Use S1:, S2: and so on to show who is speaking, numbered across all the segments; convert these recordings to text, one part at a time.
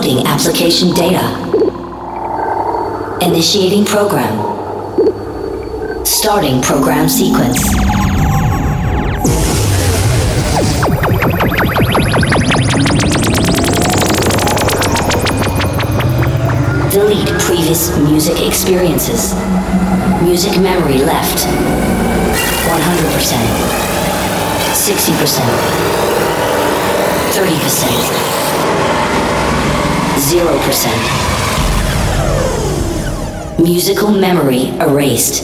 S1: Loading application data. Initiating program. Starting program sequence. Delete previous music experiences. Music memory left. 100%. 60%. 30%. 0%. Musical memory erased.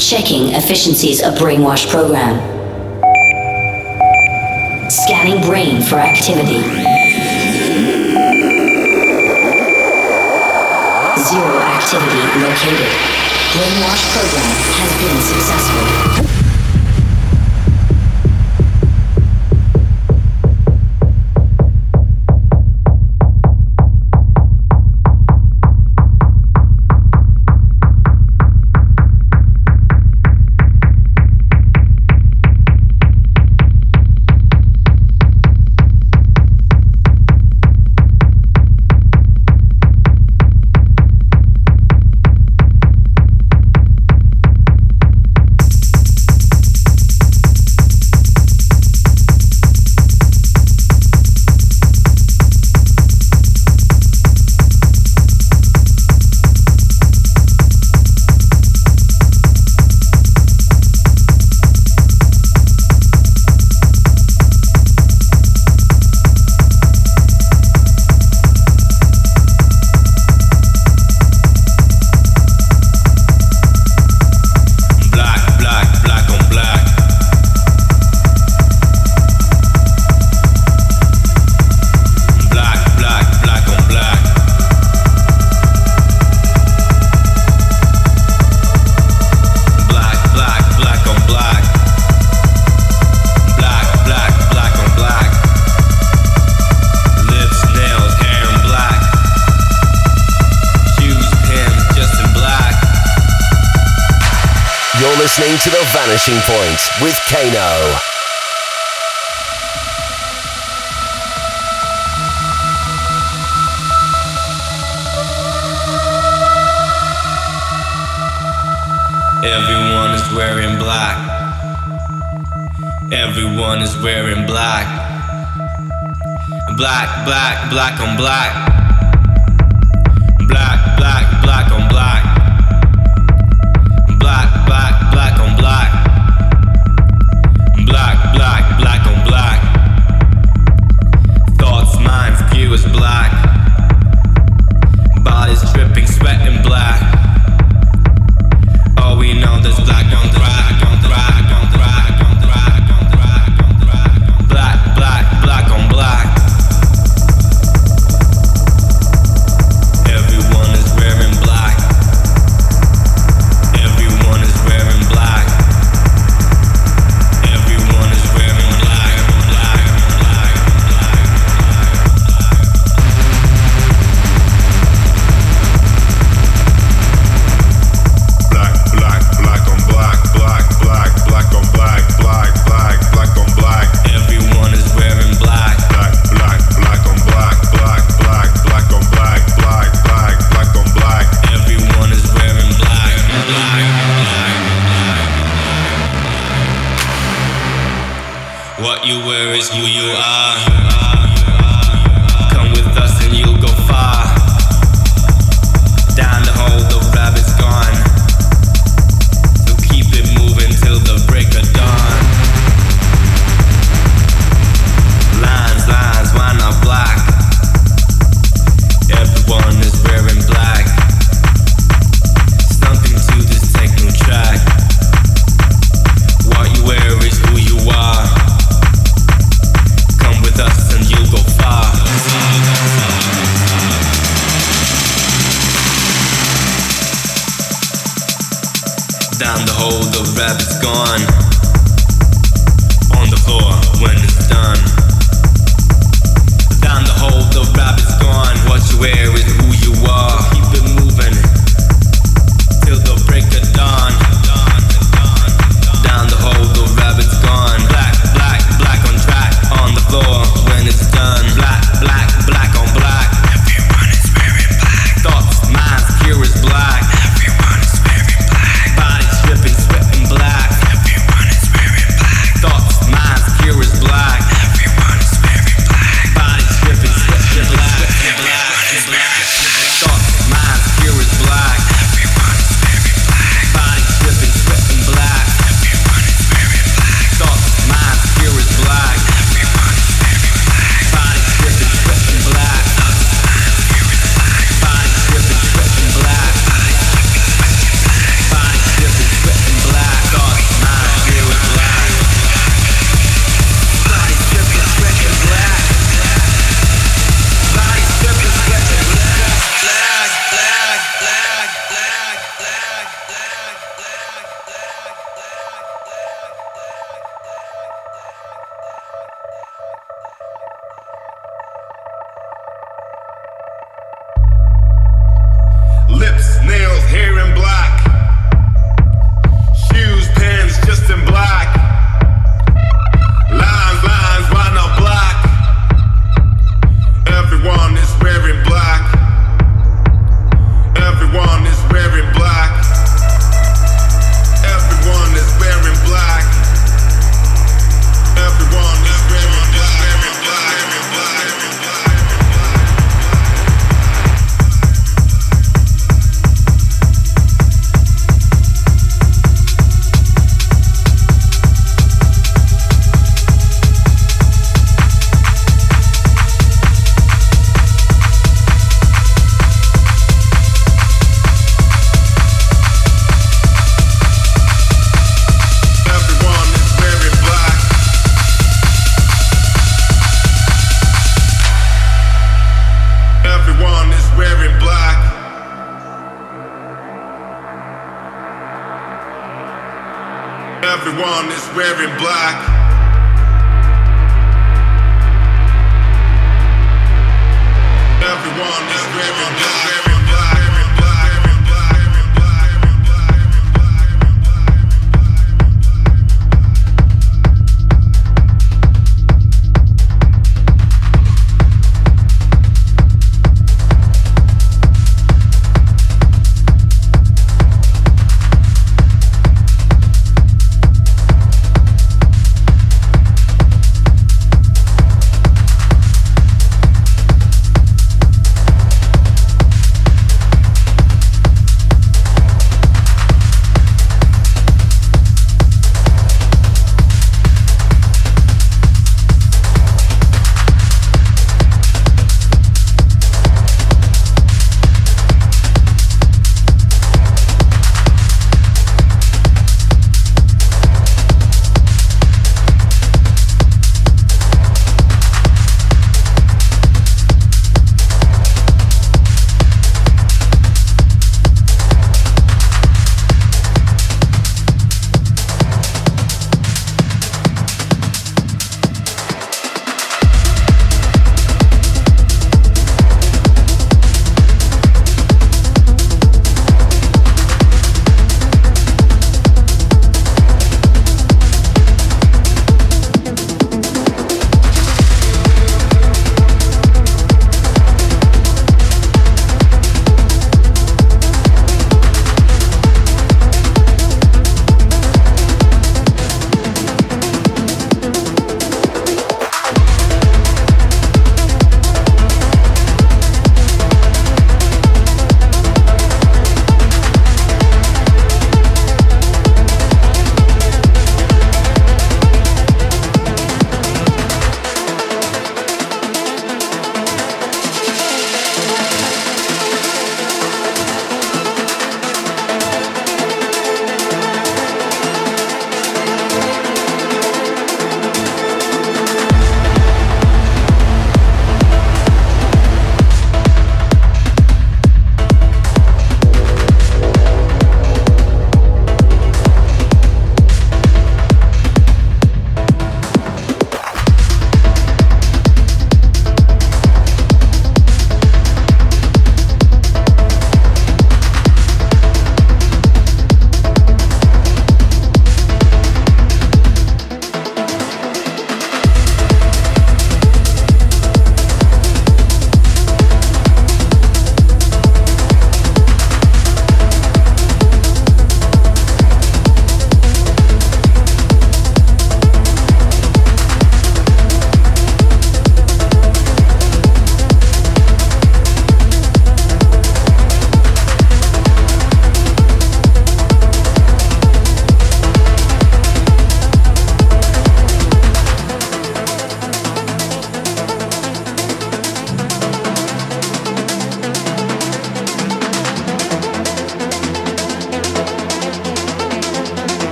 S1: Checking efficiencies of brainwash program. Scanning brain for activity. Zero activity located. Brainwash program has been successful.
S2: Vanishing Point with Kano.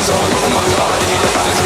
S3: bodies all over my body.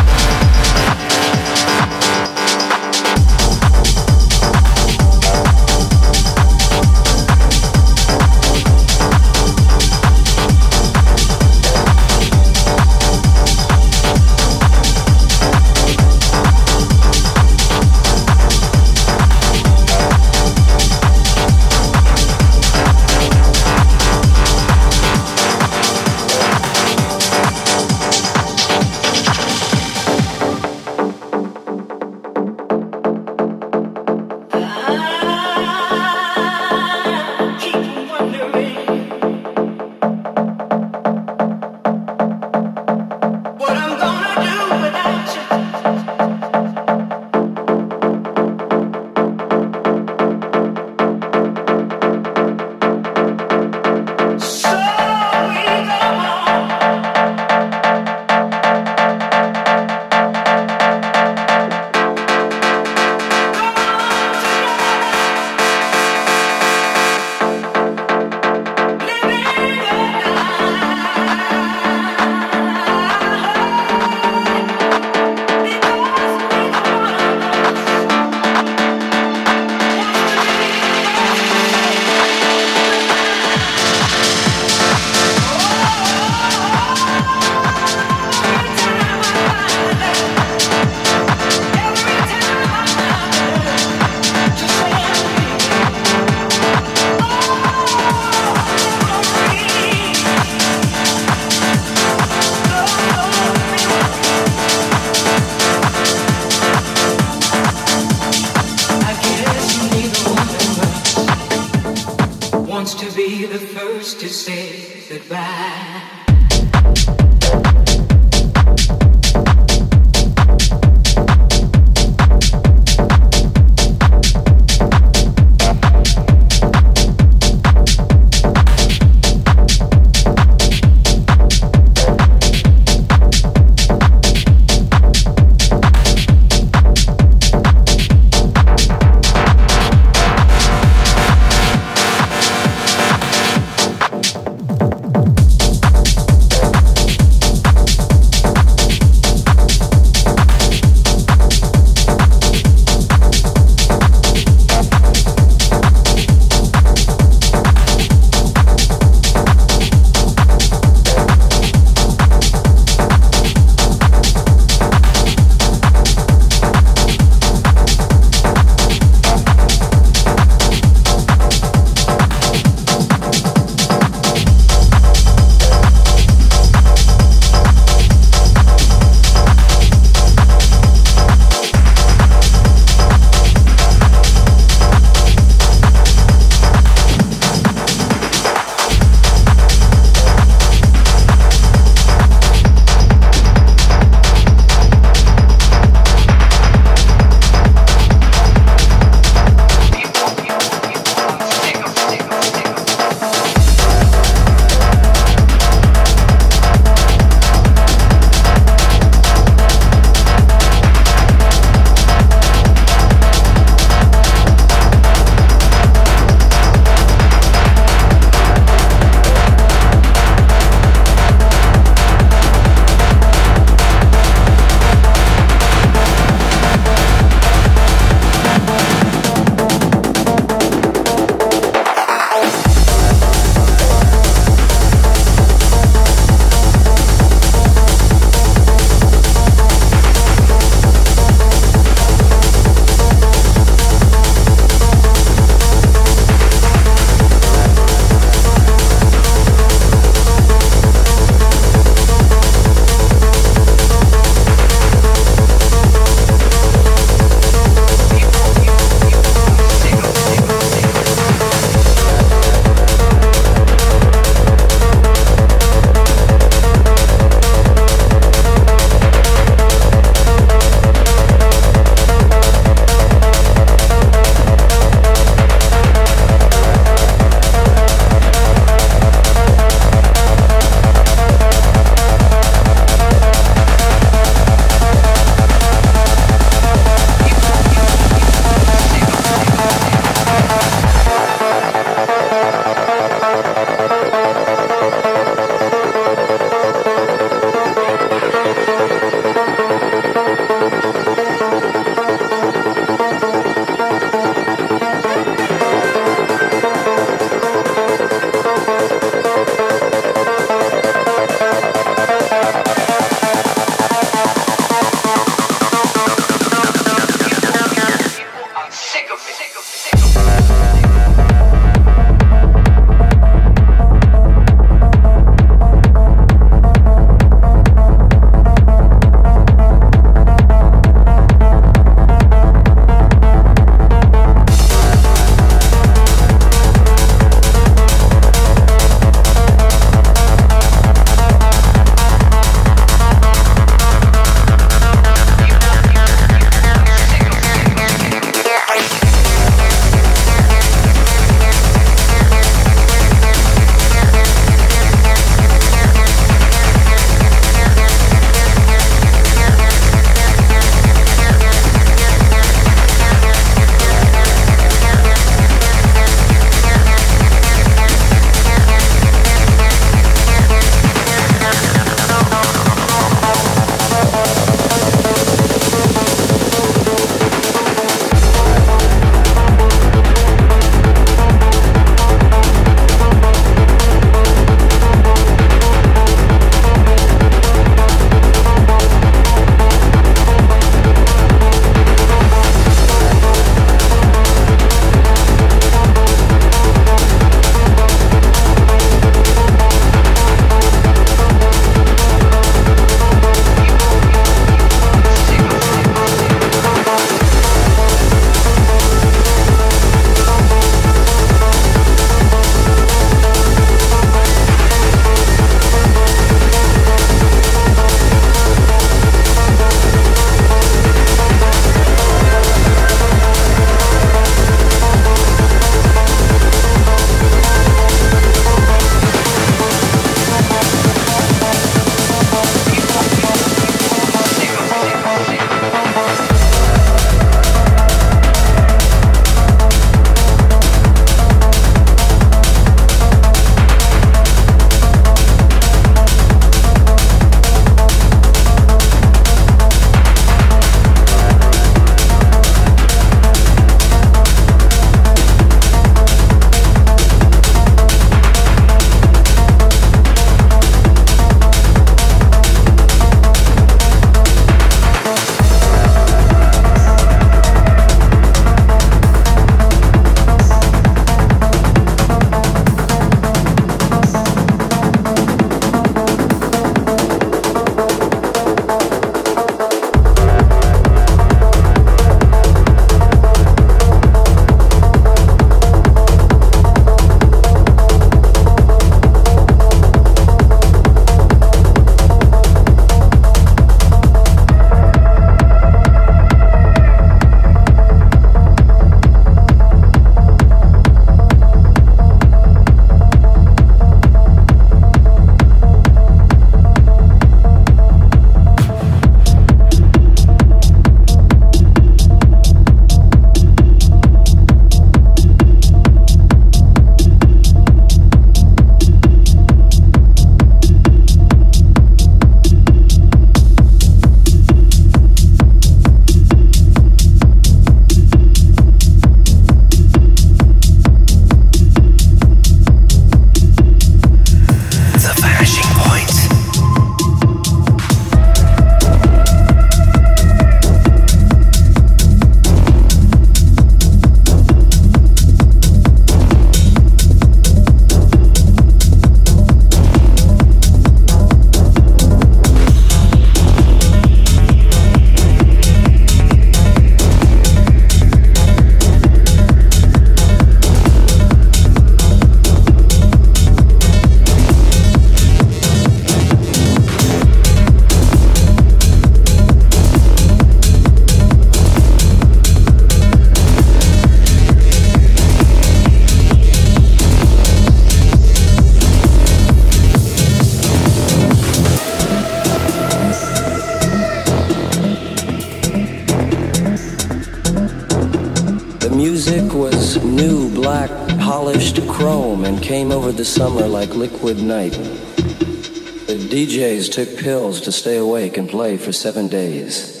S3: Over
S4: the summer like liquid night. The DJs took pills to stay awake and play for seven days.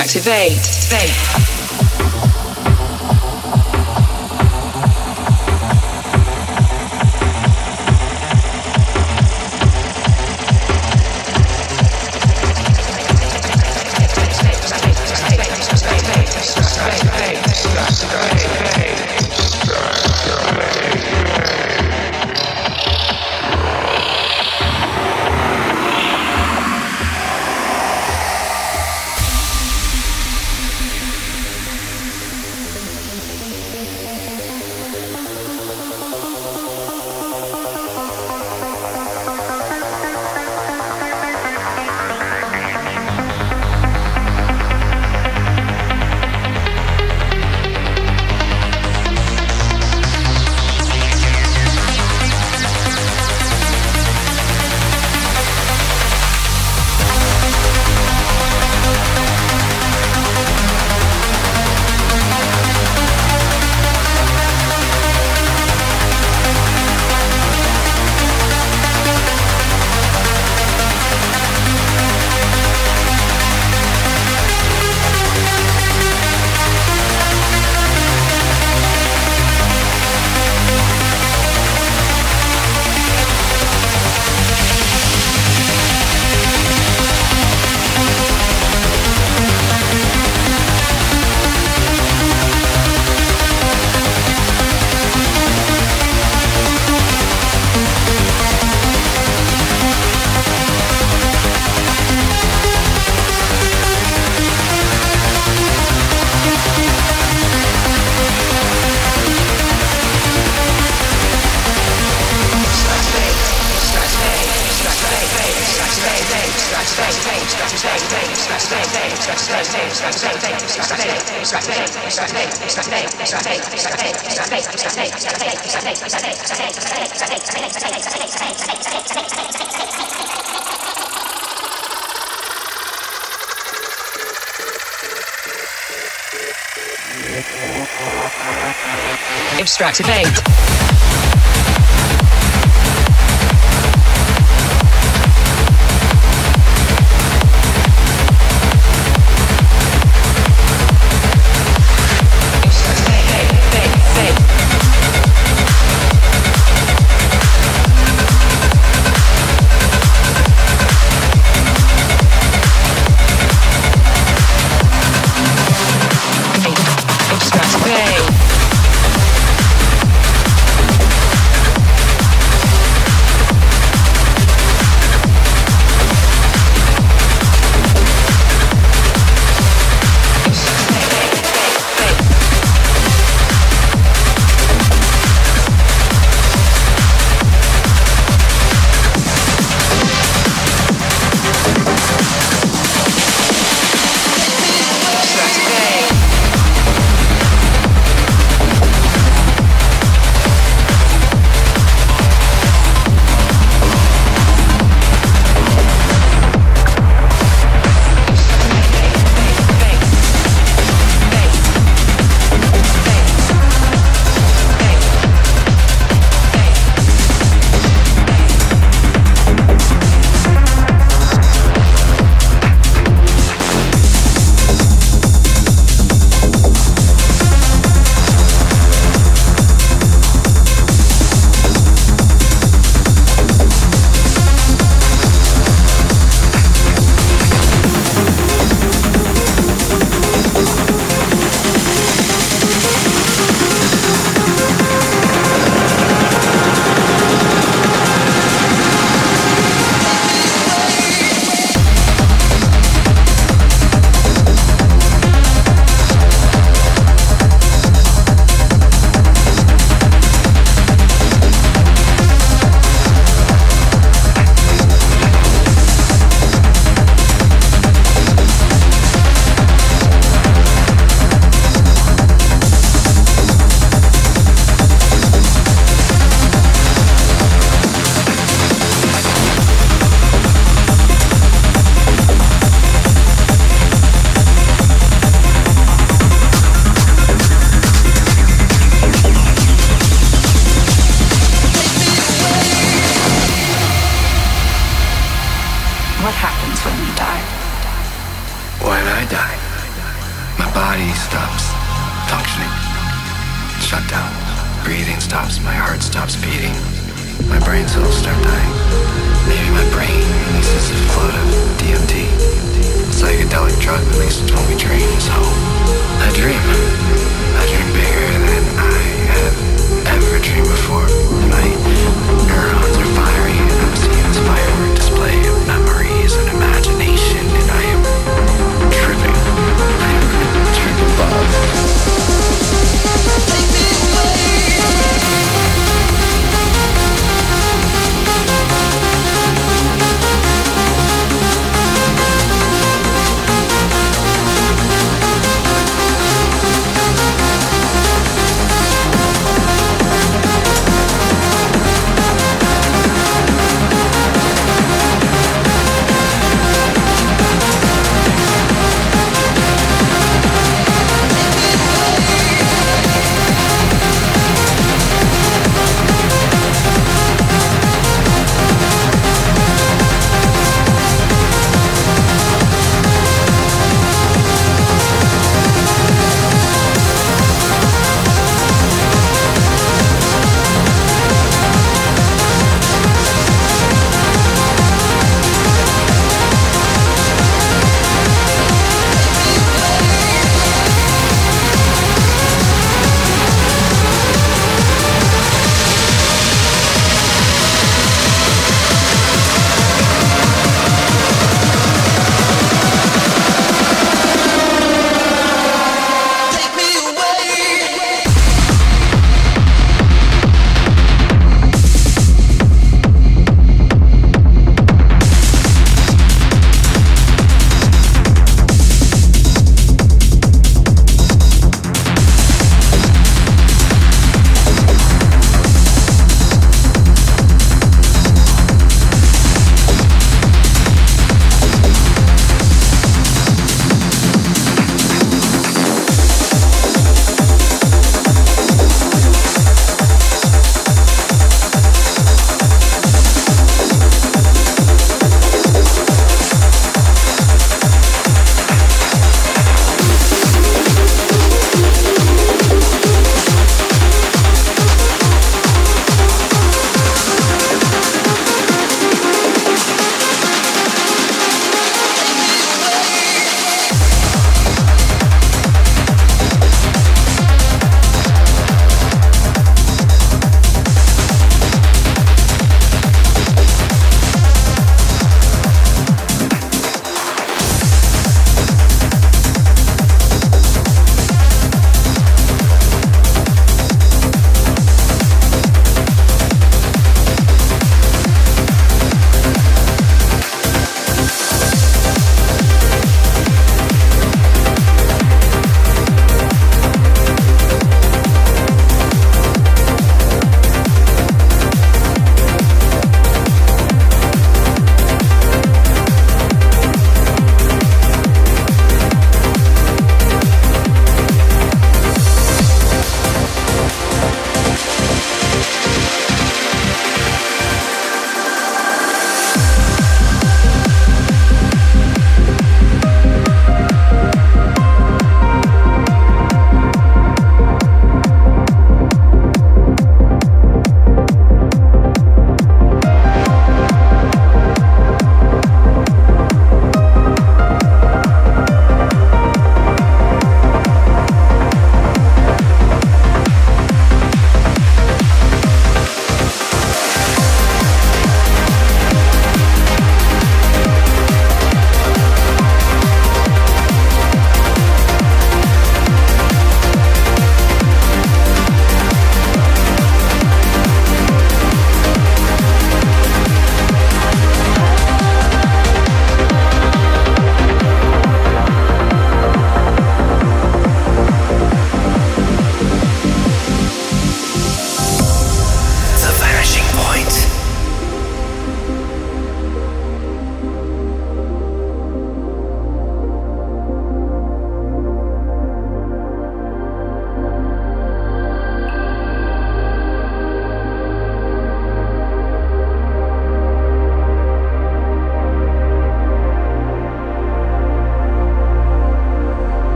S5: Abstractivate.